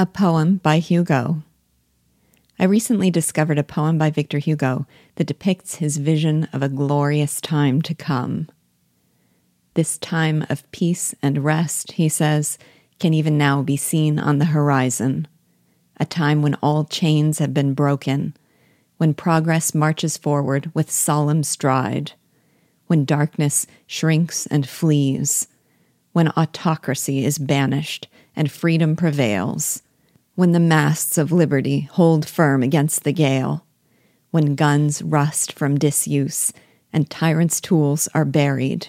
A poem by Hugo. I recently discovered a poem by Victor Hugo that depicts his vision of a glorious time to come. This time of peace and rest, he says, can even now be seen on the horizon. A time when all chains have been broken, when progress marches forward with solemn stride, when darkness shrinks and flees, when autocracy is banished and freedom prevails when the masts of liberty hold firm against the gale, when guns rust from disuse and tyrants' tools are buried,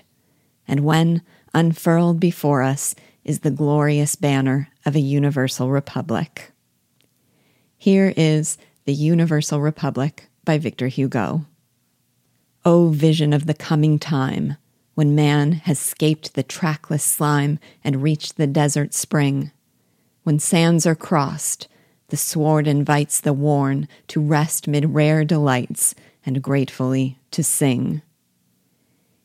and when, unfurled before us, is the glorious banner of a universal republic. Here is The Universal Republic by Victor Hugo. O vision of the coming time, when man has scaped the trackless slime and reached the desert spring when sands are crossed, the sword invites the worn to rest mid rare delights and gratefully to sing.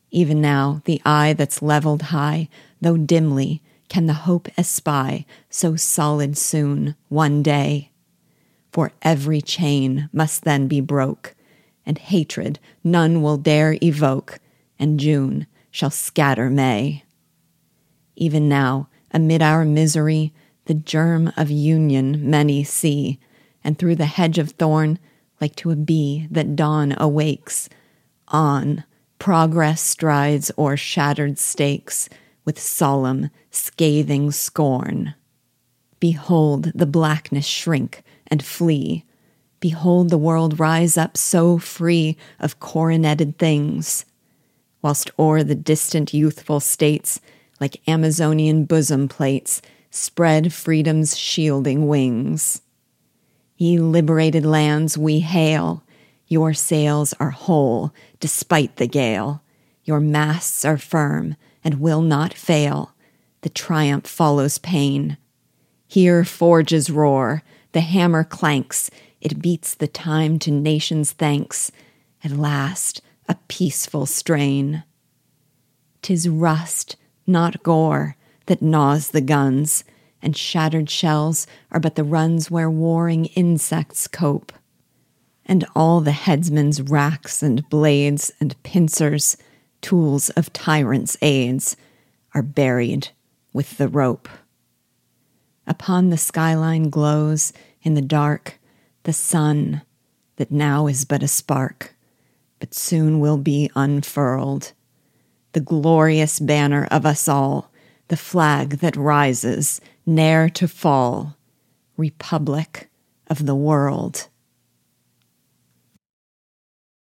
Even now, the eye that's leveled high, though dimly, can the hope espy, so solid soon, one day. For every chain must then be broke, and hatred none will dare evoke, and June shall scatter May. Even now, amid our misery, the germ of union many see, and through the hedge of thorn, like to a bee that dawn awakes, on progress strides o'er shattered stakes with solemn, scathing scorn. Behold the blackness shrink and flee. Behold the world rise up so free of coroneted things, whilst o'er the distant youthful states, like Amazonian bosom plates, spread freedom's shielding wings. Ye liberated lands, we hail. Your sails are whole despite the gale. Your masts are firm and will not fail. The triumph follows pain. Here forges roar, the hammer clanks, it beats the time to nations' thanks. At last, a peaceful strain. Tis rust, not gore, that gnaws the guns, and shattered shells are but the runs where warring insects cope. And all the headsman's racks and blades and pincers, tools of tyrants' aids, are buried with the rope. Upon the skyline glows in the dark the sun that now is but a spark, but soon will be unfurled. The glorious banner of us all the flag that rises, ne'er to fall, Republic of the world.